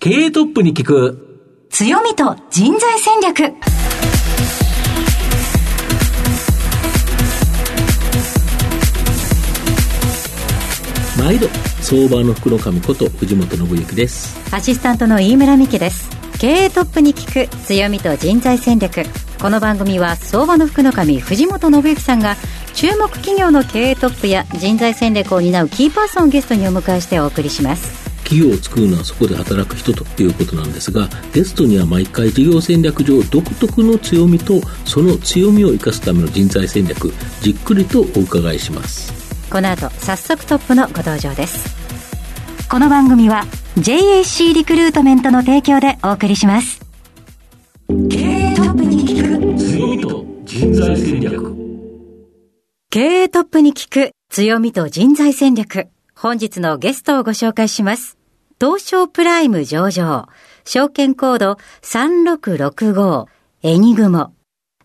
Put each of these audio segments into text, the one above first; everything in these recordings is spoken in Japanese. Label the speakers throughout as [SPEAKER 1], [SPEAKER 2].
[SPEAKER 1] 経営トップに聞く。
[SPEAKER 2] 強みと人材戦略。
[SPEAKER 1] 毎度相場の福の神こと藤本信之です。
[SPEAKER 2] アシスタントの飯村美希です。経営トップに聞く強みと人材戦略。この番組は相場の福の神藤本信之さんが注目企業の経営トップや人材戦略を担うキーパーソンをゲストにお迎えしてお送りします
[SPEAKER 1] 企業を作るのはそこで働く人ということなんですがゲストには毎回事業戦略上独特の強みとその強みを生かすための人材戦略じっくりとお伺いします。
[SPEAKER 2] この後早速トップのご登場です。この番組は JAC リクルートメントの提供でお送りします。経営トップに聞く
[SPEAKER 1] 強みと人材戦略。
[SPEAKER 2] 経営トップに聞く強みと人材戦略。本日のゲストをご紹介します東証プライム上場証券コード3665エニグモ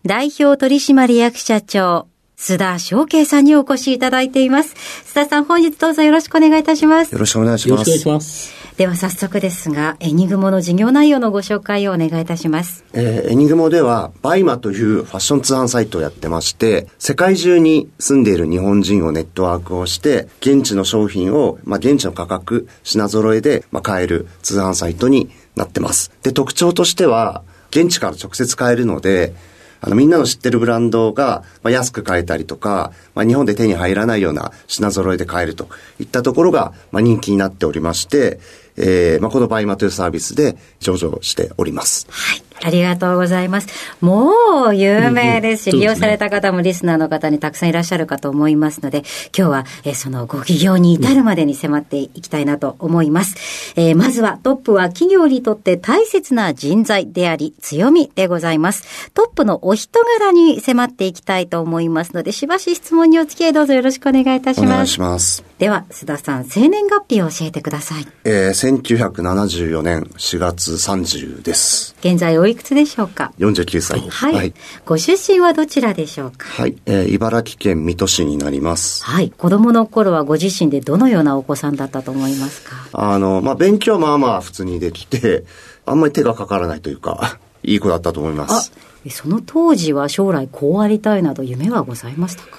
[SPEAKER 2] 代表取締役社長須田将啓さんにお越しいただいています。須田さん、本日どうぞよろしくお願いいたします。
[SPEAKER 3] よろしくお願いします。
[SPEAKER 1] よろしくお願いします
[SPEAKER 2] では早速ですが、エニグモの事業内容のご紹介をお願いいたします。
[SPEAKER 3] えーエニグモでは、 BUYMA というファッション通販サイトをやってまして、世界中に住んでいる日本人をネットワークをして、現地の商品を、まあ、現地の価格、品揃えで、まあ、買える通販サイトになってます。で、特徴としては、現地から直接買えるので、あの、みんなの知ってるブランドが、まあ、安く買えたりとか、まあ、日本で手に入らないような品揃えで買えるといったところが、まあ、人気になっておりまして、えー、まあ、この BUYMA というサービスで上場しております。
[SPEAKER 2] はい。ありがとうございます。もう有名ですし、利用された方もリスナーの方にたくさんいらっしゃるかと思いますので、今日は、えーそのご起業に至るまでに迫っていきたいなと思います。えーまずはトップは企業にとって大切な人材であり強みでございます。トップのお人柄に迫っていきたいと思いますので、しばし質問にお付き合いどうぞよろしくお願いいたします。
[SPEAKER 3] お願いします。
[SPEAKER 2] では、須田さん、生年月日を教えてください。
[SPEAKER 3] えー、1974年4月30です。
[SPEAKER 2] 現在おいくつでしょうか
[SPEAKER 3] ？49歳。
[SPEAKER 2] はい。
[SPEAKER 3] はい。
[SPEAKER 2] ご出身はどちらでしょうか？
[SPEAKER 3] はいえー茨城県水戸市になります。
[SPEAKER 2] はい。子供の頃はご自身でどのようなお子さんだったと思いますか？
[SPEAKER 3] あの、まあ、勉強はまあまあ普通にできて、あんまり手がかからないというか、いい子だったと思いま
[SPEAKER 2] あ
[SPEAKER 3] す。、
[SPEAKER 2] その当時は将来こうありたいなど夢はございましたか？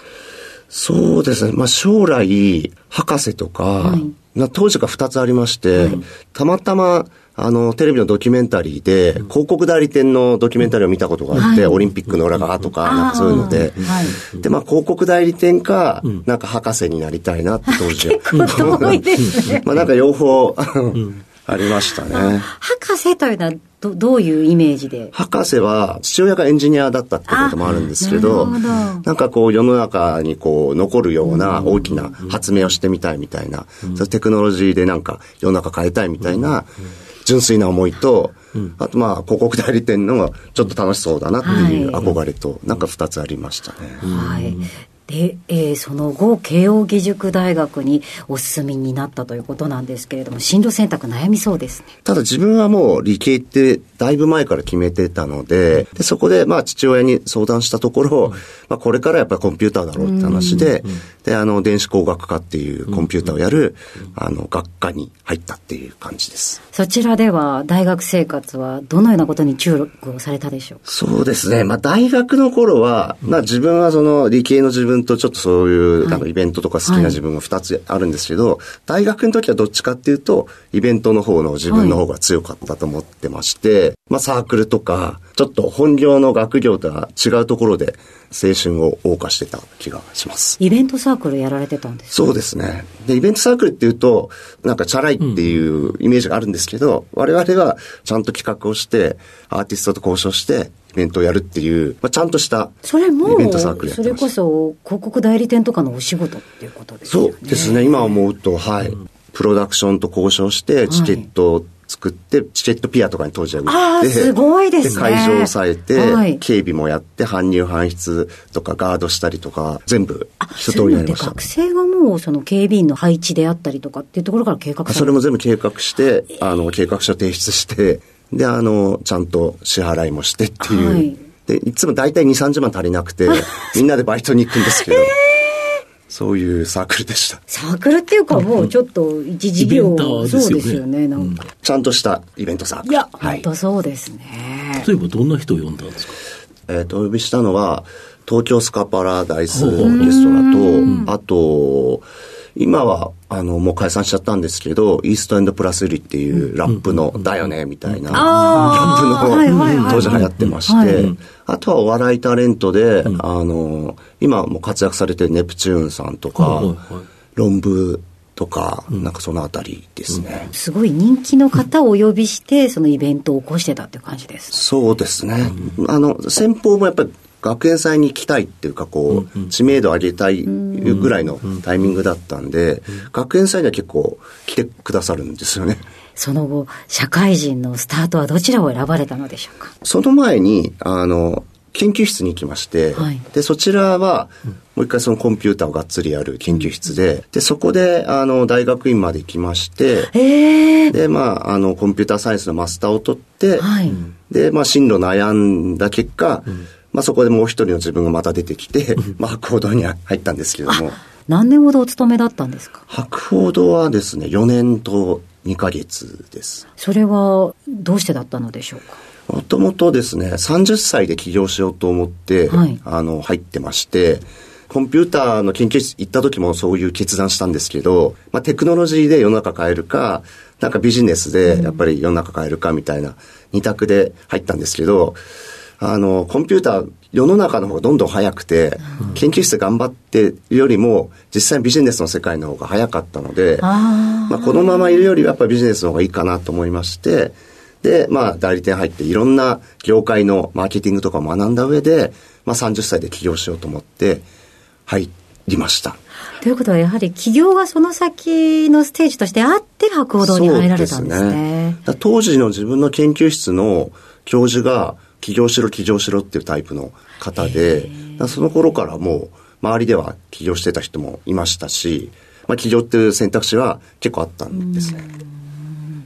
[SPEAKER 3] そうですね。まあ、将来、博士とか、
[SPEAKER 2] い
[SPEAKER 3] な当時が2つありまして、たまたま、あの、テレビのドキュメンタリーで、広告代理店のドキュメンタリーを見たことがあって、
[SPEAKER 2] はい。
[SPEAKER 3] オリンピックの裏側とか、なんかそういうので、
[SPEAKER 2] はい。
[SPEAKER 3] で、まあ、広告代理店か、なんか博士になりたいなって当時は。
[SPEAKER 2] 結構遠いですね。
[SPEAKER 3] まあ、なんか両方、ありましたね。
[SPEAKER 2] 博士というのはどどういうイメージで？
[SPEAKER 3] 博士は父親がエンジニアだったってこともあるんですけど、
[SPEAKER 2] あな
[SPEAKER 3] んかこう世の中にこう残るような大きな発明をしてみたいみたいな、テクノロジーでなんか世の中変えたいみたいな純粋な思いと、あとまあ広告代理店のちょっと楽しそうだなっていう
[SPEAKER 2] はい
[SPEAKER 3] 憧れと、なんか二つありましたね。
[SPEAKER 2] はい。で、えーその後、慶應義塾大学にお進みになったということなんですけれども、進路選択悩みそうですね。
[SPEAKER 3] ただ自分はもう理系ってだいぶ前から決めてたので、でそこでまあ父親に相談したところ、まあこれからやっぱりコンピューターだろうって話で、で、あの、電子工学科っていうコンピューターをやる、あの、学科に入ったっていう感じです。
[SPEAKER 2] そちらでは大学生活はどのようなことに注力をされたでしょうか？
[SPEAKER 3] そうですね。まあ大学の頃は、まあ自分はその理系の自分とちょっとそういうなんかイベントとか好きな自分が二つあるんですけど、大学の時はどっちかっていうと、イベントの方の自分の方が強かったと思ってまして、まあサークルとか、ちょっと本業の学業とは違うところで青春を謳歌してた気がします。
[SPEAKER 2] イベントサークルやられてたんですか？
[SPEAKER 3] そうですね。で、イベントサークルっていうと、なんかチャラいっていうイメージがあるんですけど、我々はちゃんと企画をして、アーティストと交渉して、イベントをやるっていう、まあ、ちゃんとした
[SPEAKER 2] それも
[SPEAKER 3] イベントサークル
[SPEAKER 2] それ。こそ広告代理店とかのお仕事っていうことですよ
[SPEAKER 3] そ
[SPEAKER 2] ね。
[SPEAKER 3] うですね。今思うと、はい。プロダクションと交渉して、チケットを作って、チケットピアとかに当時は売って、
[SPEAKER 2] すごいですね
[SPEAKER 3] 会場を抑えて、
[SPEAKER 2] はい
[SPEAKER 3] 警備もやって、搬入搬出とかガードしたりとか、全部一通りやりました。
[SPEAKER 2] 学生がもうその警備員の配置であったりとかっていうところから計画
[SPEAKER 3] それも全部計画して、あの、計画書提出して、で、あの、ちゃんと支払いもしてっていう。
[SPEAKER 2] はい
[SPEAKER 3] で、いつも大体2、30万足りなくて、みんなでバイトに行くんですけど、そういうサークルでした。
[SPEAKER 2] サークルっていうかもうちょっと一事業、
[SPEAKER 1] ね
[SPEAKER 2] そうですよね、なんか。
[SPEAKER 3] ちゃんとしたイベントサークル。
[SPEAKER 2] いや、
[SPEAKER 3] はい
[SPEAKER 2] 本。当そうですね。
[SPEAKER 1] 例えばどんな人を呼んだんですか？
[SPEAKER 3] えっ、と、お呼びしたのは、東京スカパラダイスレストラと、あと、今は、あの、もう解散しちゃったんですけど、イーストエンドプラス売りっていうラップの、だよね、みたいな、ラップの、当時流行ってまし
[SPEAKER 2] は
[SPEAKER 3] て
[SPEAKER 2] い、
[SPEAKER 3] あとはお笑いタレントで、あの、今もう活躍されてるネプチューンさんとか論文とか、なんかそのあたりですね。
[SPEAKER 2] すごい人気の方をお呼びして、そのイベントを起こしてたっていう感じです。
[SPEAKER 3] そうですね。あの、先方もやっぱり学園祭に来たいっていうか、こう、知名度上げたいぐらいのタイミングだったんで、学園祭には結構来てくださるんですよね。
[SPEAKER 2] その後、社会人のスタートはどちらを選ばれたのでしょうか？
[SPEAKER 3] その前に、あの、研究室に行きまして、
[SPEAKER 2] はい。
[SPEAKER 3] で、そちらは、もう一回そのコンピューターをがっつりやる研究室で、で、そこで、あの、大学院まで行きまして、
[SPEAKER 2] ええ
[SPEAKER 3] で、まあ、あの、コンピューターサイエンスのマスターを取って、
[SPEAKER 2] はい。
[SPEAKER 3] で、まあ、進路悩んだ結果、まあ、そこでもう一人の自分がまた出てきて、まあ、博報堂に入ったんですけども、
[SPEAKER 2] 何年ほどお勤めだったんですか？
[SPEAKER 3] 博報堂はですね、4年と2ヶ月です。
[SPEAKER 2] それはどうしてだったのでしょうか？
[SPEAKER 3] もともとですね、30歳で起業しようと思って、
[SPEAKER 2] はい。
[SPEAKER 3] あの、入ってまして、コンピューターの研究室行った時もそういう決断したんですけど、まあ、テクノロジーで世の中変えるか、なんかビジネスでやっぱり世の中変えるかみたいな二択で入ったんですけど、あの、コンピューター、世の中の方がどんどん早くて、研究室頑張ってるよりも、実際ビジネスの世界の方が早かったので、
[SPEAKER 2] あ
[SPEAKER 3] まあ、このままいるよりはやっぱりビジネスの方がいいかなと思いまして、で、まあ、代理店入っていろんな業界のマーケティングとかを学んだ上で、まあ、30歳で起業しようと思って、入りました。
[SPEAKER 2] あ。ということはやはり企業がその先のステージとしてあって博報堂に入られたんですね。
[SPEAKER 3] だから当時の自分の研究室の教授が、起業しろ起業しろっていうタイプの方で、その頃からもう、周りでは起業してた人もいましたし、まあ、起業っていう選択肢は結構あったんです。ね。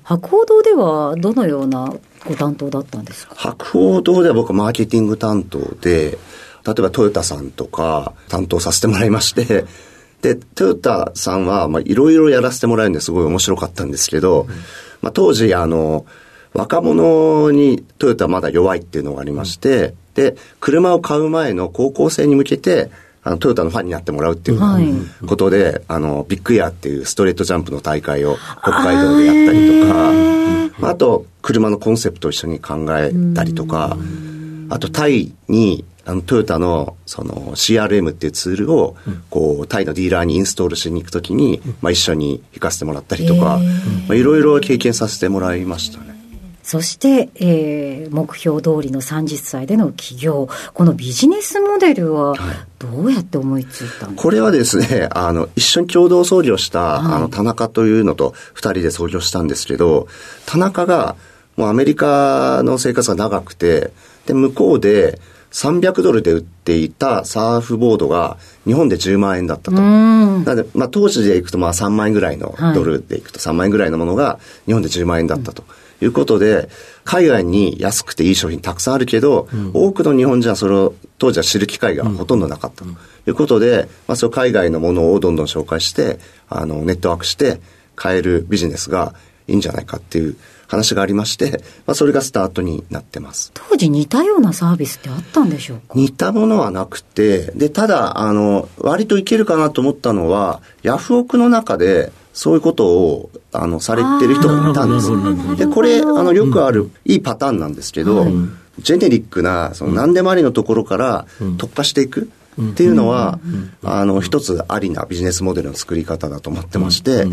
[SPEAKER 2] 博報堂ではどのようなご担当だったんですか？
[SPEAKER 3] 博報堂では僕はマーケティング担当で、例えばトヨタさんとか担当させてもらいまして、で、トヨタさんは、まあ、いろいろやらせてもらえるんですごい面白かったんですけど、まあ、当時、あの、若者にトヨタはまだ弱いっていうのがありまして、で、車を買う前の高校生に向けて、あの、トヨタのファンになってもらうっていう
[SPEAKER 2] はい。
[SPEAKER 3] ことで、あの、ビッグエアっていうストレートジャンプの大会を北海道でやったりとか、まああと、車のコンセプトを一緒に考えたりとか、あと、タイに、あの、トヨタの、その、CRM っていうツールを、こう、タイのディーラーにインストールしに行くときに、まあ、一緒に行かせてもらったりとか、まあ、いろいろ経験させてもらいましたね。
[SPEAKER 2] そして、えー目標通りの30歳での起業。このビジネスモデルはどうやって思いついたんですか、
[SPEAKER 3] これはですね、あの、一緒に共同創業した、
[SPEAKER 2] はい
[SPEAKER 3] あの、田中というのと二人で創業したんですけど、田中が、もうアメリカの生活が長くて、で、向こうで300ドルで売っていたサーフボードが日本で10万円だったと。
[SPEAKER 2] うん。
[SPEAKER 3] なので、まあ、当時でいくと、まあ、3万円ぐらいの
[SPEAKER 2] はい
[SPEAKER 3] ドルでいくと3万円ぐらいのものが日本で10万円だったということで、海外に安くていい商品たくさんあるけど、多くの日本人はそれを当時は知る機会がほとんどなかったということで、まあ、そう海外のものをどんどん紹介して、あの、ネットワークして買えるビジネスがいいんじゃないかっていう話がありまして、まあ、それがスタートになってます。
[SPEAKER 2] 当時似たようなサービスってあったんでしょうか？
[SPEAKER 3] 似たものはなくて、で、ただ、あの、割といけるかなと思ったのは、ヤフオクの中で、そういうことを、あの、されてる人がいたんです。で、これ、あの、よくある、いいパターンなんですけど、ジェネリックな、その、何でもありのところから特化していく。っていうのは、あの、一つありなビジネスモデルの作り方だと思ってまして、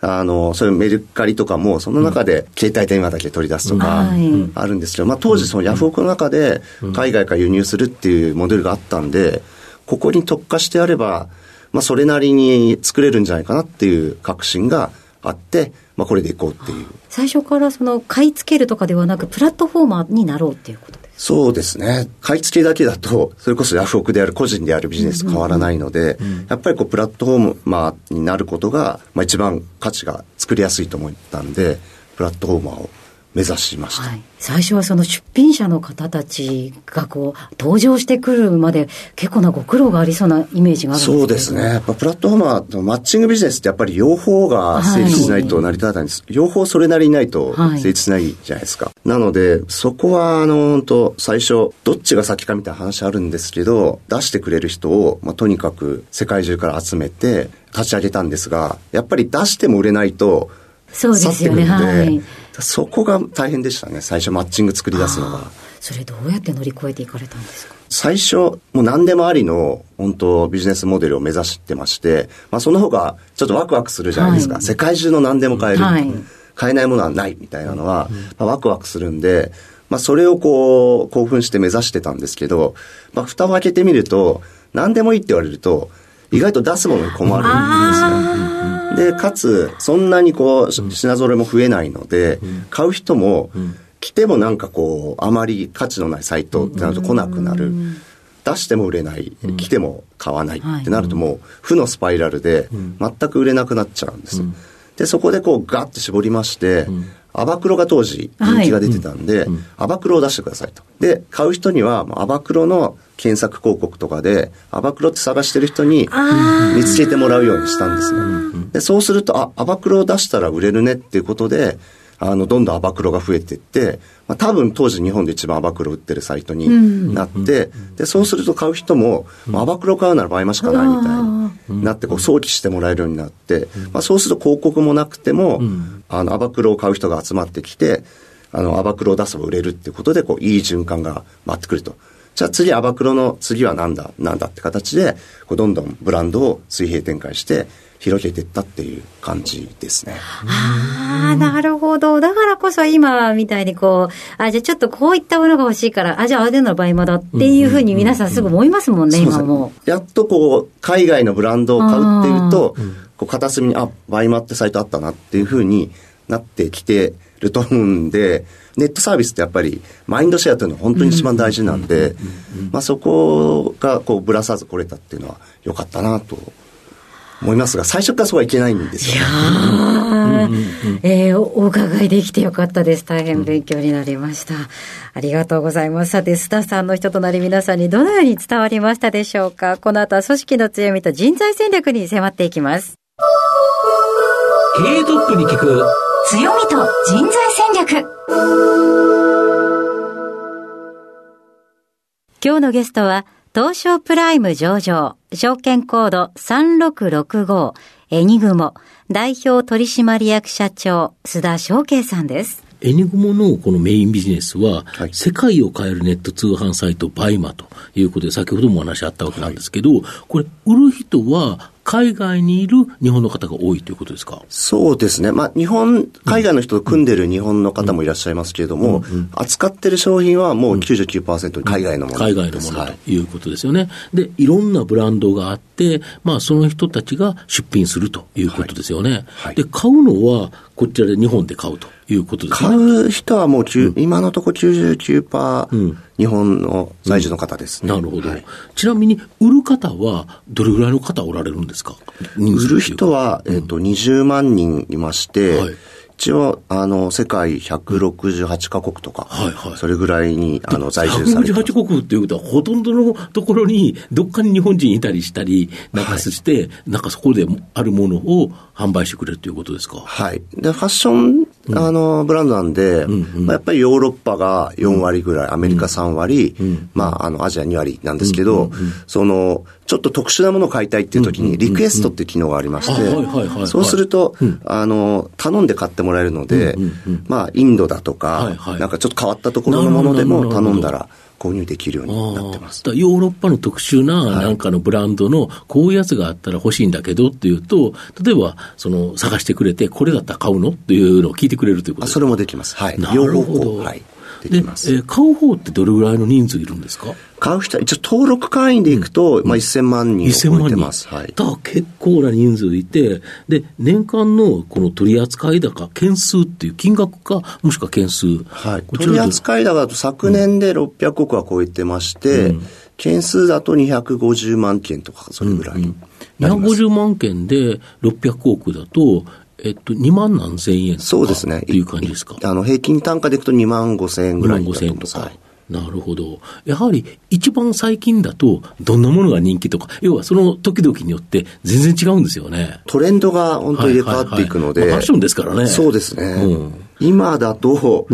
[SPEAKER 3] あの、そういうメルカリとかも、その中で携帯電話だけ取り出すとか、
[SPEAKER 2] はい。
[SPEAKER 3] あるんですけど、まあ、当時そのヤフオクの中で海外から輸入するっていうモデルがあったんで、ここに特化してやれば、まあ、それなりに作れるんじゃないかなっていう確信があって、まあ、これでいこうっていう。
[SPEAKER 2] 最初からその買い付けるとかではなくプラットフォーマーになろうっていうことです
[SPEAKER 3] そうですね。買い付けだけだと、それこそヤフオクである個人であるビジネスと変わらないので、やっぱりこう、プラットフォーマーになることが、まあ一番価値が作りやすいと思ったんで、プラットフォーマーを目指しました。はい、
[SPEAKER 2] 最初はその出品者の方たちがこう、登場してくるまで結構なご苦労がありそうなイメージがあるんです
[SPEAKER 3] そうですね。やっぱプラットフォーマーとマッチングビジネスってやっぱり両方が成立しないと成り立たないんです。はい、両方それなりにないと成立しないじゃないですか。はい、なので、そこはあの、本当最初、どっちが先かみたいな話あるんですけど、出してくれる人を、まあ、とにかく世界中から集めて立ち上げたんですが、やっぱり出しても売れないと、
[SPEAKER 2] そうですよね。はい。
[SPEAKER 3] そこが大変でしたね。最初マッチング作り出すのが。
[SPEAKER 2] それどうやって乗り越えていかれたんですか？
[SPEAKER 3] 最初、もう何でもありの、本当ビジネスモデルを目指してまして、まあその方がちょっとワクワクするじゃないですか。はい、世界中の何でも買える。はい、買えないものはないみたいなのは、まあ、ワクワクするんで、まあそれをこう、興奮して目指してたんですけど、まあ蓋を開けてみると、何でもいいって言われると、意外と出すものに困るんですね。で、かつ、そんなにこう、品揃えも増えないので、買う人も、来てもなんかこう、あまり価値のないサイトってなると来なくなる。出しても売れない、来ても買わないってなるともう、負のスパイラルで、全く売れなくなっちゃうんです。で、そこでこう、ガッと絞りまして、アバクロが当時人気が出てたんで、はいうん、アバクロを出してくださいと。で、買う人には、アバクロの検索広告とかで、アバクロって探してる人に見つけてもらうようにしたんですね。で、そうすると、あ、アバクロを出したら売れるねっていうことで、あの、どんどんアバクロが増えていって、まあ、多分当時日本で一番アバクロ売ってるサイトになって、で、そうすると買う人も、まあ、アバクロ買うなら倍マしかないみたいになって、こう、想起してもらえるようになって、まあ、そうすると広告もなくても、あの、アバクロを買う人が集まってきて、あの、アバクロを出せば売れるっていうことで、こう、いい循環が回ってくると。じゃあ次、アバクロの次は何だ、なんだって形で、こうどんどんブランドを水平展開して、広げていったっていう感じですね。
[SPEAKER 2] ああ、なるほど。だからこそ今みたいにこう、あ、じゃあちょっとこういったものが欲しいから、あ、じゃあアデの場合まだっていうふうに皆さんすぐ思いますもんね、今も。
[SPEAKER 3] やっとこう、海外のブランドを買うっていうと、こう片隅に、あ、 BUYMA ってサイトあったなっていうふうになってきてると思うんで、ネットサービスってやっぱりマインドシェアというのは本当に一番大事なんで、まあそこがこうぶらさず来れたっていうのは良かったなと思いますが、最初からそうはいけないんですよ、
[SPEAKER 2] ね。いやえー、お伺いできてよかったです。大変勉強になりました。ありがとうございます。さて、スタッフさんの人となり皆さんにどのように伝わりましたでしょうかこの後は組織の強みと人材戦略に迫っていきます。
[SPEAKER 1] 経営トップに聞く
[SPEAKER 2] 強みと人材戦略今日のゲストは東証プライム上場、証券コード3665エニグモ代表取締役社長須田翔慶さんです。
[SPEAKER 1] エニグモのこのメインビジネスは、はい、世界を変えるネット通販サイトバイマということで、先ほどもお話あったわけなんですけど、はい、これ、売る人は海外にいる日本の方が多いということですか？
[SPEAKER 3] そうですね。まあ、日本、海外の人と組んでる日本の方もいらっしゃいますけれども、扱ってる商品はもう99%海外のもの、
[SPEAKER 1] 海外のものということですよね。で、いろんなブランドがあって、まあ、その人たちが出品するということですよね。はい。はい、で、買うのは、こちらで日本で買うということですね。
[SPEAKER 3] 買う人はもう、うん、今のところ99%、うん。日本の在住の方です
[SPEAKER 1] ね、うん、なるほど、はい、ちなみに、売る方は、どれぐらいの方おられるんですか？
[SPEAKER 3] 売る人は、えっ、ー、と、20万人いまして、はい。一応、あの、世界168カ国とか、はいはい、それぐらいに、あの、在住されて
[SPEAKER 1] 168国っていうことは、ほとんどのところに、どっかに日本人いたりしたり、なんかして、はい、なんかそこであるものを販売してくれるということですか？
[SPEAKER 3] はい。で、ファッション、あの、ブランドなんで、うんうん。まあ、やっぱりヨーロッパが4割ぐらい、アメリカ3割、うん、まあ、あの、アジア2割なんですけど、うんうんうん、その、ちょっと特殊なものを買いたいっていう時に、リクエストっていう機能がありまして、そうすると、あの、頼んで買ってもらえるので、まあ、インドだとか、なんかちょっと変わったところのものでも頼んだら、購入できるようになってます。
[SPEAKER 1] ヨーロッパの特殊ななんかのブランドのこういうやつがあったら欲しいんだけどっていうと、例えばその探してくれて、これだったら買うの？っていうのを聞いてくれるということですか？
[SPEAKER 3] それもできます。はい。
[SPEAKER 1] なるほど。はい。できます。で、えー、買う方ってどれぐらいの人数いるんですか？
[SPEAKER 3] 買う人は、一応登録会員でいくと、うん、まあ1000万人を超えてます。
[SPEAKER 1] はい。だ結構な人数いて、で、年間のこの取扱高、件数っていう金額か、もしくは件数。
[SPEAKER 3] はい。取扱高だと昨年で600億は超えてまして、うん、件数だと250万件とか、それぐらい、うんうん。
[SPEAKER 1] 250万件で600億だと、えっと、2万何千円
[SPEAKER 3] そうですね。
[SPEAKER 1] っていう感じですか？
[SPEAKER 3] あの、平均単価でいくと2万5千円ぐ
[SPEAKER 1] 2万5
[SPEAKER 3] らいだと
[SPEAKER 1] 千円とか。なるほど。やはり一番最近だと、どんなものが人気とか、要はその時々によって全然違うんですよね。
[SPEAKER 3] トレンドが本当に入れ替わっていくので。
[SPEAKER 1] はいはいはいまあファッションですからね。
[SPEAKER 3] そうですね。
[SPEAKER 1] うん
[SPEAKER 3] 今だと、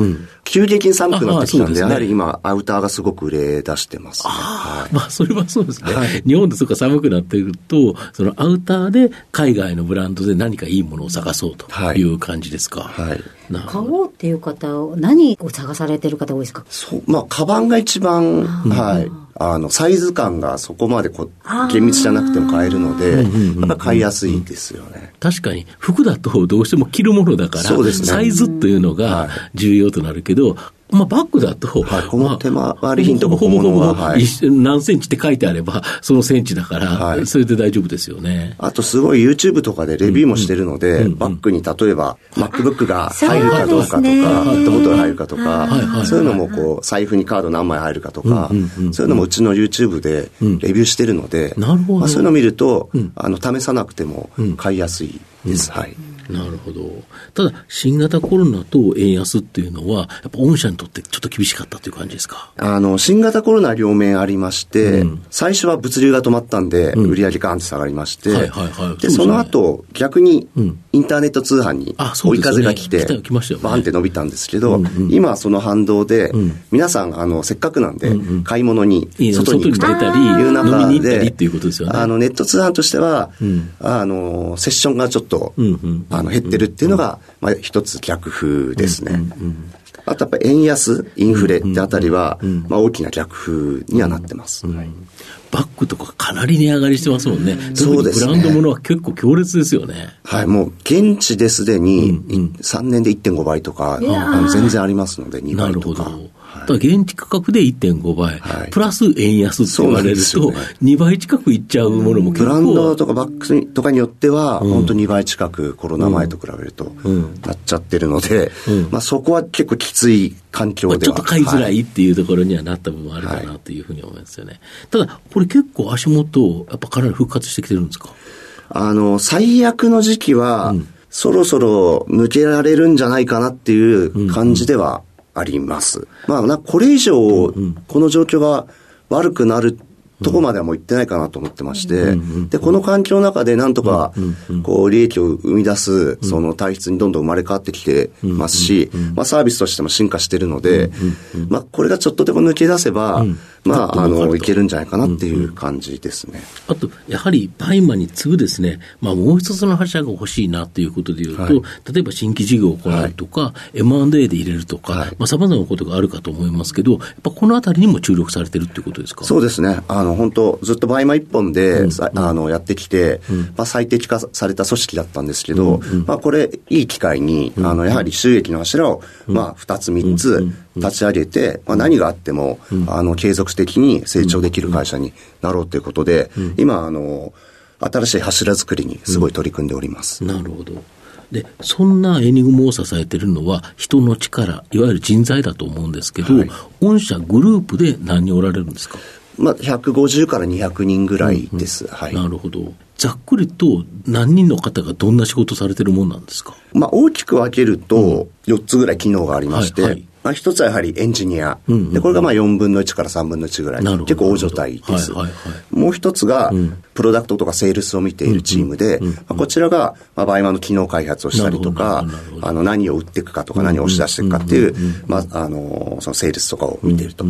[SPEAKER 3] 急激に寒くなってきたんで、
[SPEAKER 1] ですね
[SPEAKER 3] やはり今、アウターがすごく売れ出してますね。はい
[SPEAKER 1] まあ、それはそうですね。
[SPEAKER 3] はい
[SPEAKER 1] 日本でそっか寒くなってくると、そのアウターで海外のブランドで何かいいものを探そうという感じですか？
[SPEAKER 3] はい。
[SPEAKER 2] 買
[SPEAKER 1] なるほど。
[SPEAKER 2] おうっていう方を、何を探されてる方多いですか？
[SPEAKER 3] そう、まあ、カバンが一番、はい。あの、サイズ感がそこまでこ厳密じゃなくても買えるので、やっぱ買いやすいですよね。
[SPEAKER 1] 確かに。服だとどうしても着るものだから、
[SPEAKER 3] ね。
[SPEAKER 1] サイズというの
[SPEAKER 3] は
[SPEAKER 1] が
[SPEAKER 3] い。
[SPEAKER 1] 重要となるけど、まあ、バッグだと、
[SPEAKER 3] はい手回り品とか
[SPEAKER 1] ほぼほぼ
[SPEAKER 3] 小物は
[SPEAKER 1] ほぼ
[SPEAKER 3] はい
[SPEAKER 1] 何センチって書いてあれば、そのセンチだから、
[SPEAKER 3] はい
[SPEAKER 1] それで大丈夫ですよね。
[SPEAKER 3] あとすごい YouTube とかでレビューもしてるので、バッグに例えば MacBook が入るかどうかとか、ペットボトル入るかとかそういうのもこう、財布にカード何枚入るかとか、そういうのもうちの YouTube でレビューしてるので、
[SPEAKER 1] なるほど
[SPEAKER 3] まあそういうのを見ると、あの、試さなくても買いやすいです。はい。
[SPEAKER 1] なるほど。ただ、新型コロナと円安っていうのは、やっぱ御社にとってちょっと厳しかったという感じですか？
[SPEAKER 3] あの、新型コロナ両面ありまして、最初は物流が止まったんで、売り上げガーンって下がりまして、
[SPEAKER 1] はいはいはい。でね。
[SPEAKER 3] その後、逆に、インターネット通販に追い風が来て、
[SPEAKER 1] 来た来ましたよね。
[SPEAKER 3] バーンって伸びたんですけど、今はその反動で、皆さん、あの、せっかくなんで、買い物に外に。行くと
[SPEAKER 1] 外に出たり
[SPEAKER 3] いう中であの、ネット通販としては、あの、セッションがちょっと、あの、減ってるっていうのが、まあ、一つ逆風ですね。あとやっぱり円安、インフレってあたりは、まあ大きな逆風にはなってます。はい。
[SPEAKER 1] バッグとかかなり値上がりしてますもんね。
[SPEAKER 3] そうですね。
[SPEAKER 1] ブランドものは結構強烈ですよね。
[SPEAKER 3] はい、もう現地ですでに3年で1.5倍とか、あの全然ありますので、2
[SPEAKER 1] なるほど。現地価格で1.5倍、
[SPEAKER 3] はい。
[SPEAKER 1] プラス円安って言われると、
[SPEAKER 3] そうなんです
[SPEAKER 1] 2倍近くいっちゃうものも結構。
[SPEAKER 3] ブランドとかバッグとかによっては、本当2倍近くコロナ前と比べるとなっちゃってるので、まあそこは結構きつい環境
[SPEAKER 1] まあ
[SPEAKER 3] では。
[SPEAKER 1] ちょっと買いづら
[SPEAKER 3] はい。
[SPEAKER 1] っていうところにはなった部分もあるかなというふうに思いますよね。ただ、これ結構足元、やっぱかなり復活してきてるんですか？
[SPEAKER 3] あの、最悪の時期は、そろそろ抜けられるんじゃないかなっていう感じではあります。まあ、なこれ以上、この状況が悪くなるとこまではもう行ってないかなと思ってまして、で、この環境の中でなんとか、こう、利益を生み出す、その体質にどんどん生まれ変わってきてますし、まあ、サービスとしても進化してるので、まあ、これがちょっとでも抜け出せば、まあ、あの、いけるんじゃないかなっていう感じですね。
[SPEAKER 1] あと、やはり BUYMA に次ぐですね、まあ、もう一つの柱が欲しいなということでいうと、
[SPEAKER 3] はい。
[SPEAKER 1] 例えば新規事業を行うとか、M&A で入れるとか、
[SPEAKER 3] はい。
[SPEAKER 1] まあ、様々なことがあるかと思いますけど、やっぱこのあたりにも注力されてるっていうことですか？
[SPEAKER 3] そうですね。あの、本当ずっと BUYMA 一本で、さあの、やってきて、まあ、最適化された組織だったんですけど、まあ、これ、いい機会に、あの、やはり収益の柱を、まあ、二つ三つ立ち上げて、まあ、何があっても、あの、継続的に成長できる会社になろうということで、今、あの、新しい柱作りにすごい取り組んでおります。
[SPEAKER 1] なるほど。で、そんなエニグモを支えてるのは人の力、いわゆる人材だと思うんですけど、
[SPEAKER 3] はい
[SPEAKER 1] 御社グループで何人おられるんですか、
[SPEAKER 3] まあ、150から200人ぐらいです。はい。
[SPEAKER 1] なるほど。ざっくりと何人の方がどんな仕事されてるもんなんですか？
[SPEAKER 3] まあ、大きく分けると、4つぐらい機能がありまして、
[SPEAKER 1] はいはい
[SPEAKER 3] まあ、一つはやはりエンジニア。
[SPEAKER 1] うんうん
[SPEAKER 3] で、これがまあ4分の1から3分の1ぐらい。結構大所帯です。
[SPEAKER 1] はいはいはい。
[SPEAKER 3] もう一つが、プロダクトとかセールスを見ているチームで、まあ、こちらが、まあ、 BUYMA の機能開発をしたりとかあの、何を売っていくかとか、何を押し出していくかっていう、まあ、あの、そのセールスとかを見ていると。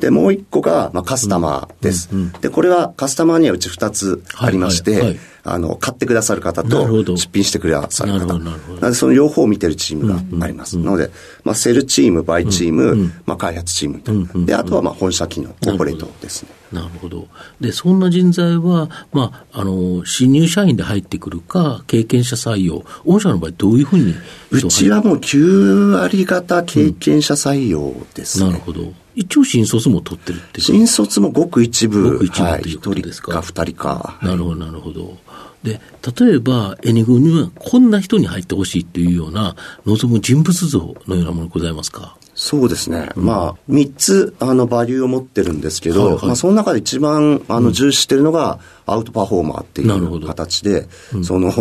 [SPEAKER 3] で、もう一個が、まあ、カスタマーです。で、これはカスタマーにはうち2つありまして、
[SPEAKER 1] はいはいはい
[SPEAKER 3] あの、買ってくださる方と、出品してくださる方。
[SPEAKER 1] な
[SPEAKER 3] ので、その両方を見てるチームがあります。なので、まあ、 Sell チーム、 Buy チーム、まあ、開発チームと。で、あとは、まあ、本社機能、コーポレートですね。
[SPEAKER 1] なるほど。で、そんな人材は、まあ、あの、新入社員で入ってくるか、経験者採用。御社の場合、どういうふうに
[SPEAKER 3] うちはもう9割方経験者採用ですね。
[SPEAKER 1] なるほど。一応新卒も取ってるっていう。
[SPEAKER 3] 新卒もごく一部、
[SPEAKER 1] ごく一部
[SPEAKER 3] はい、
[SPEAKER 1] という
[SPEAKER 3] 1
[SPEAKER 1] ことですか？
[SPEAKER 3] 人か2人か。
[SPEAKER 1] なるほど、なるほど。で、例えば、エニグにはこんな人に入ってほしいっていうような、望む人物像のようなものございますか？
[SPEAKER 3] そうですね。まあ、3つ、あの、バリューを持ってるんですけど、
[SPEAKER 1] はいはい
[SPEAKER 3] まあ、その中で一番、あの、重視してるのが、アウトパフォーマーっていう形で、その、や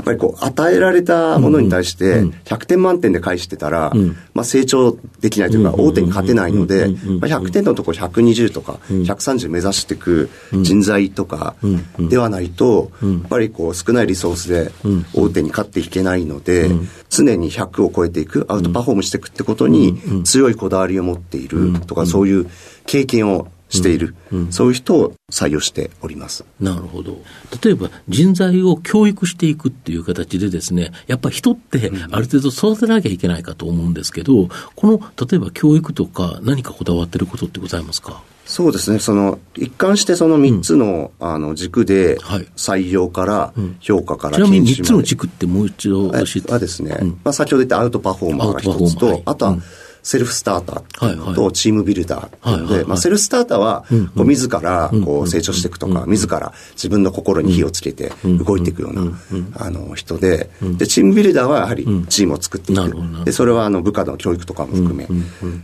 [SPEAKER 3] っぱりこう、与えられたものに対して、100点満点で返してたら、まあ成長できないというか、大手に勝てないので、まあ100点のところ120とか、130目指していく人材とかではないと、やっぱりこう、少ないリソースで大手に勝っていけないので、常に100を超えていく、アウトパフォームしていくってことに強いこだわりを持っているとか、そういう経験をしている、そういう人を採用しております。
[SPEAKER 1] なるほど。例えば人材を教育していくっていう形でですね、やっぱり人ってある程度育てなきゃいけないかと思うんですけど、この例えば教育とか何かこだわってることってございますか？
[SPEAKER 3] そうですね。その、一貫してその3つの、あの、軸で
[SPEAKER 1] はい、
[SPEAKER 3] 採用から、評価から
[SPEAKER 1] ちなみに3
[SPEAKER 3] 研修まで。
[SPEAKER 1] つの軸ってもう一度教えて。
[SPEAKER 3] はですね、まあ先ほど言ったアウトパフォーマーが一つと、あとはセルフスターターと、チームビルダーで、まあセルフスターターは、こう自らこう成長していくとか、自ら自分の心に火をつけて動いていくような、あの人で、で、チームビルダーはやはりチームを作っていく。で、それはあの部下の教育とかも含め、っ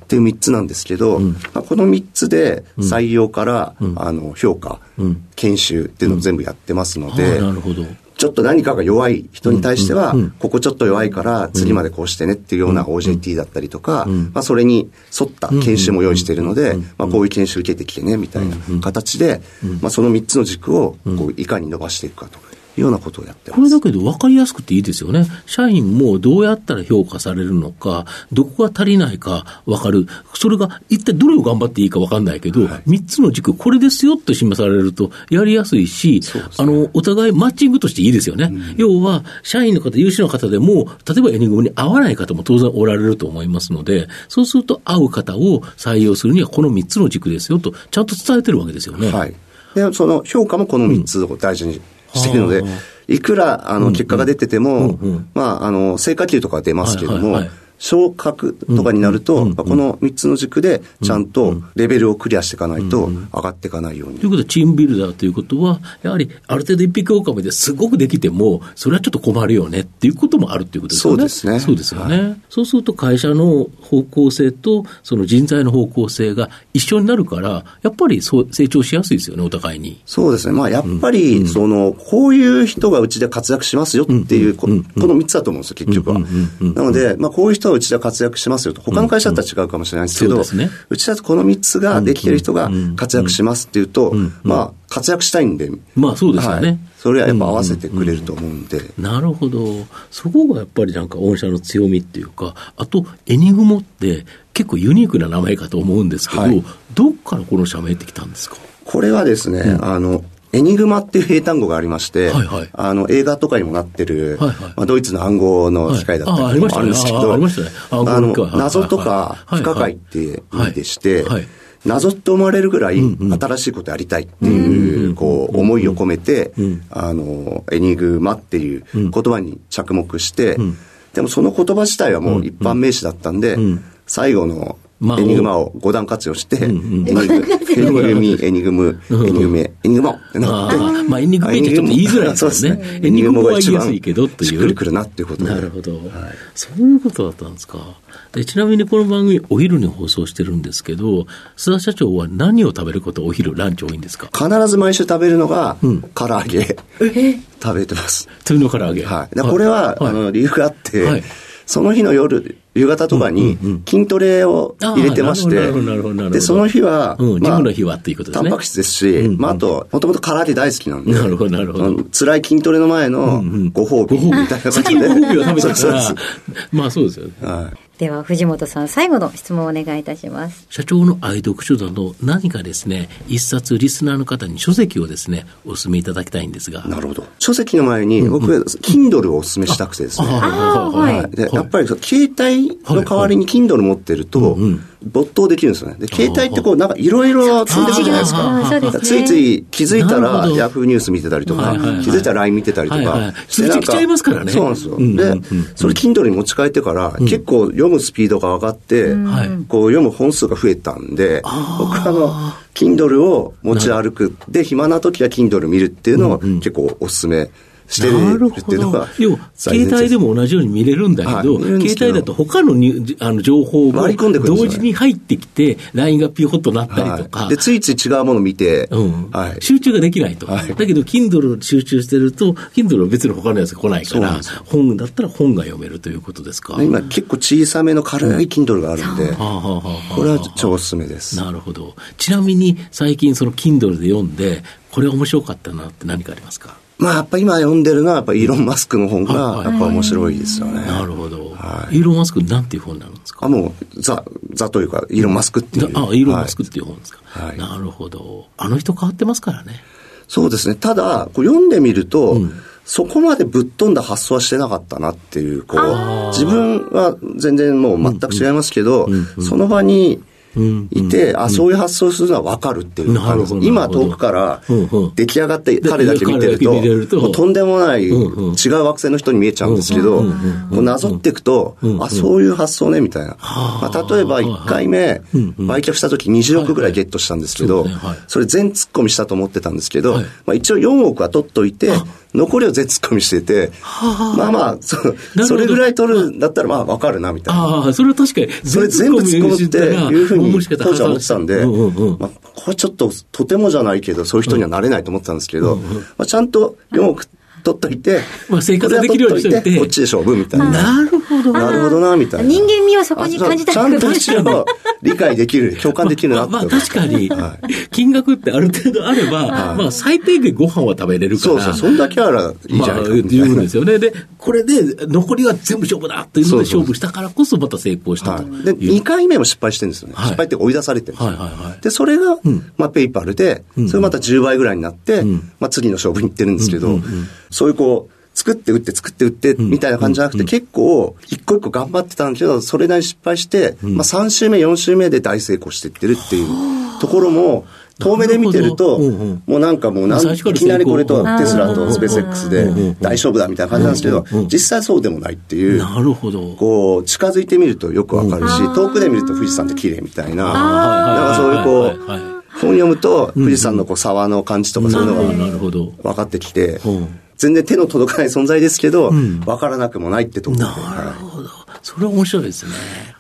[SPEAKER 3] ていう3つなんですけど、まあこの3つで採用から、あの、評価、研修っていうのを全部やってますの
[SPEAKER 1] あ
[SPEAKER 3] で、
[SPEAKER 1] あなるほど。
[SPEAKER 3] ちょっと何かが弱い人に対しては、ここちょっと弱いから次までこうしてねっていうような OJT だったりとか、まあそれに沿った研修も用意しているので、まあこういう研修受けてきてねみたいな形で、まあその3つの軸をこういかに伸ばしていくかとようなことをやって。
[SPEAKER 1] これだけど分かりやすくていいですよね。社員もどうやったら評価されるのか、どこが足りないか分かる。それが一体どれを頑張っていいか分かんないけど、3つの軸、これですよって示されるとやりやすいし、あの、お互いマッチングとしていいですよね。要は、社員の方、優秀な方でも、例えばエニグムに合わない方も当然おられると思いますので、そうすると合う方を採用するにはこの3つの軸ですよと、ちゃんと伝えてるわけですよね。
[SPEAKER 3] はい。で、その評価もこの3つを大事にしているので、いくら、あの、結果が出てても、まあ、あの、成果給とかは出ますけども
[SPEAKER 1] はいはいはい、
[SPEAKER 3] 昇格とかになると、まあこの3つの軸で、ちゃんとレベルをクリアしていかないと、上がっていかないように
[SPEAKER 1] ということで、チームビルダーということは、やはりある程度一匹狼ですごくできても、それはちょっと困るよねっていうこともあるっていうことですよね。
[SPEAKER 3] そうですね
[SPEAKER 1] そうですよね。そうすると会社の方向性と、その人材の方向性が一緒になるから、やっぱりそう成長しやすいですよね、お互いに。
[SPEAKER 3] そうですね。まあ、やっぱり、その、こういう人がうちで活躍しますよっていう、ここの3つだと思うんですよ、結局は。なので、まあ、こういう人はうちで活躍しますよと。他の会社だったら違うかもしれないですけど、
[SPEAKER 1] そうですね。
[SPEAKER 3] うちだとこの3つができてる人が活躍しますっていうと、まあ、活躍したいんで、
[SPEAKER 1] まあそうですよね。
[SPEAKER 3] はい。それはやっぱ合わせてくれると思うんで。
[SPEAKER 1] なるほど。そこがやっぱりなんか御社の強みっていうか、あと、エニグモって結構ユニークな名前かと思うんですけど、
[SPEAKER 3] はい。
[SPEAKER 1] どっからこの社名ってきたんですか？
[SPEAKER 3] これはですね、あの、エニグマっていう英単語がありまして、
[SPEAKER 1] はいはい。
[SPEAKER 3] あの、映画とかにもなってる、
[SPEAKER 1] はいはい。
[SPEAKER 3] まあ、ドイツの暗号の機械だったりもあるんですけど、
[SPEAKER 1] あ
[SPEAKER 3] の謎とか不可解って意味でして、謎って思われるぐらい新しいことやりたいっていう、こう、思いを込めて、あの、エニグマっていう言葉に着目して、でもその言葉自体はもう一般名詞だったんで、最後の
[SPEAKER 1] まあ
[SPEAKER 3] エニグマを五段活用して、エニグ、エニグミ、エニグム、エニグメ、エニグモってなって。
[SPEAKER 1] まあエニグメってちょっと言いづらいですよね
[SPEAKER 3] そうです
[SPEAKER 1] エニグモは言いやすいけどっていう
[SPEAKER 3] しっくりくるなっていうことで。
[SPEAKER 1] なるほど、そういうことだったんですかで。ちなみにこの番組、お昼に放送してるんですけど、須田社長は何を食べること、お昼、ランチ多いんですか？
[SPEAKER 3] 必ず毎週食べるのが、唐揚げ。食べてます。
[SPEAKER 1] 鶏の唐揚げ。
[SPEAKER 3] はい。でこれは、
[SPEAKER 1] はい
[SPEAKER 3] あの、理由があって、
[SPEAKER 1] はい
[SPEAKER 3] その日の夜、夕方とかに筋トレを入れてましてで、その日は、
[SPEAKER 1] うんジムの日はっていうことですね。
[SPEAKER 3] タンパク質ですし、まあ、あと、もともと唐揚げ大好きなんで、
[SPEAKER 1] なるほどなるほど。
[SPEAKER 3] 辛い筋トレの前のご褒美。みたいな感じで。
[SPEAKER 1] ご褒美を食べたから。まあそうですよね。
[SPEAKER 3] はい。
[SPEAKER 2] では、藤本さん、最後の質問をお願いいたします。
[SPEAKER 1] 社長の愛読書など何かですね、一冊リスナーの方に書籍をですね、お勧めいただきたいんですが。
[SPEAKER 3] なるほど。書籍の前に、僕、Kindle をお勧めしたくてですね。
[SPEAKER 2] はい
[SPEAKER 3] はいで、やっぱり携帯の代わりに Kindle 持ってると、没頭できるんですよね。で、携帯ってこう、なんかいろいろ積んでくるじゃないです
[SPEAKER 2] あ
[SPEAKER 3] か。ついつい気づいたらヤフーニュース見てたりとか、
[SPEAKER 1] はいはいはい。
[SPEAKER 3] 気づいたら LINE 見てたりと
[SPEAKER 1] はいはい。
[SPEAKER 3] かして。なん
[SPEAKER 1] 通知来ちゃいますからね。
[SPEAKER 3] そうなんですよ。
[SPEAKER 1] うんうんうん。
[SPEAKER 3] で、それ Kindle に持ち帰ってから、結構読むスピードが上がって、
[SPEAKER 1] はい。
[SPEAKER 3] こう読む本数が増えたんで、僕はあの、Kindle を持ち歩く。で、暇な時は Kindle 見るっていうのを結構お勧めしてるっていうのが。
[SPEAKER 1] 要は、携帯でも同じように見れるんだけど、はい、携帯だと他のにあの情報が同時に入ってきて、LINE がピホッとなったりとか、
[SPEAKER 3] はい、で、ついつい違うもの見て、
[SPEAKER 1] うん。はい、集中ができないと。だけど、Kindle 集中してると、Kindle は別の他のやつが来ないから、本だったら本が読めるということですか？
[SPEAKER 3] 今結構小さめの軽い Kindle があるんで、これは超おすすめです。
[SPEAKER 1] なるほど。ちなみに最近その Kindle で読んで、これ面白かったなって何かありますか？
[SPEAKER 3] まあ、やっぱ今読んでるのは、やっぱイーロン・マスクの本が、やっぱ面白いですよね。
[SPEAKER 1] なるほど。はい、イーロン・マスクなんていう本になるんですか？
[SPEAKER 3] あ、もう、ザ、ザというか、イーロン・マスクっていう。
[SPEAKER 1] あ、イーロン・マスクっていう本ですか？はい。なるほど。あの人変わってますからね。
[SPEAKER 3] そうですね。ただ、こう読んでみると、うんそこまでぶっ飛んだ発想はしてなかったなっていう、こう、自分は全然もう全く違いますけど、その場にいて、あ、そういう発想するのは分かるっていう。今遠くから出来上がって彼だけ見てると、もうとんでもない違う惑星の人に見えちゃうんですけど、こうなぞっていくと、あ、そういう発想ね、みたいな。まあ、例えば1回目、売却した時20億ぐらいゲットしたんですけど、それ全突っ込みしたと思ってたんですけど、まあ、一応4億は取っといて、残りを全突っ込みしてて、まあまあ、そそれぐらい取るんだったらまあ分かるな、みたいな。
[SPEAKER 1] ああ、それは確かに。
[SPEAKER 3] それ全部突っ込むっていうふうに当時は思ってたんで、まあ、これちょっととてもじゃないけど、そういう人にはなれないと思ってたんですけど、まあ、ちゃんと4億取っといて、
[SPEAKER 1] まあ生活できるようにしといて、
[SPEAKER 3] こっちで勝負みたいな。
[SPEAKER 1] なるほど。
[SPEAKER 3] なるほどな、みたいな。
[SPEAKER 2] 人間味をそこに感じた
[SPEAKER 3] ちゃんと一応理解できる、共感できるなって。
[SPEAKER 1] まあ確かに、金額ってある程度あれば、まあ最低限ご飯は食べれるから。
[SPEAKER 3] そうそう、そんだけあらいいじゃないか。
[SPEAKER 1] 十分ですよね。で、これで残りは全部勝負だっていうので勝負したからこそまた成功したと。
[SPEAKER 3] で、2回目も失敗してるんですよね。失敗って追い出されてるんですよ。で、それが、まあペイパルで、それまた10倍ぐらいになって、まあ次の勝負に行ってるんですけど、そういうこう、作って打って作って打ってみたいな感じじゃなくて、結構一個一個頑張ってたんだけど、それなりに失敗して、まあ3週目、4週目で大成功していってるっていうところも、遠目で見てると、もうなんかもうなんいきなりこれとテスラとスペース X で大勝負だみたいな感じなんですけど、実際そうでもないっていう。
[SPEAKER 1] なるほど。
[SPEAKER 3] こう、近づいてみるとよくわかるし、遠くで見ると富士山って綺麗みたいな。なんかそういうこう、本読むと富士山のこう沢の感じとかそういうのが分かってきて、全然手の届かない存在ですけど、分からなくもないってところ
[SPEAKER 1] で。なるほど。それ面白いですね。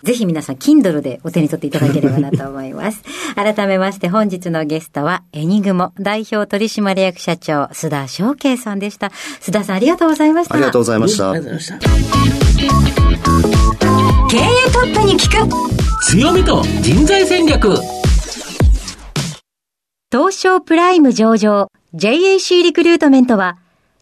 [SPEAKER 2] ぜひ皆さん、Kindle でお手に取っていただければなと思います。改めまして本日のゲストは、エニグモ代表取締役社長、須田翔慶さんでした。須田さん、ありがとうございました。
[SPEAKER 3] ありがとうございました。ありがとうございました。
[SPEAKER 2] 経営トップに聞く
[SPEAKER 1] 強みと人材戦略
[SPEAKER 2] 東証プライム上場 JAC リクルートメントは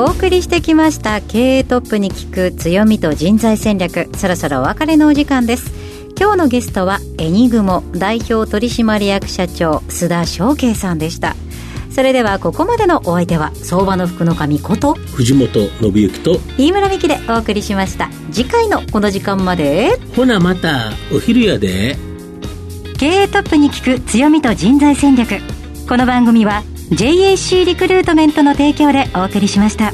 [SPEAKER 2] お送りしてきました経営トップに聞く強みと人材戦略。そろそろお別れのお時間です。今日のゲストはエニグモ代表取締役社長須田翔慶さんでした。それではここまでのお相手は相場の福の神こと
[SPEAKER 1] 藤本信之と
[SPEAKER 2] 飯村美希でお送りしました。次回のこの時間まで
[SPEAKER 1] ほなまたお昼やで。
[SPEAKER 2] 経営トップに聞く強みと人材戦略。この番組は JAC リクルートメントの提供でお送りしました。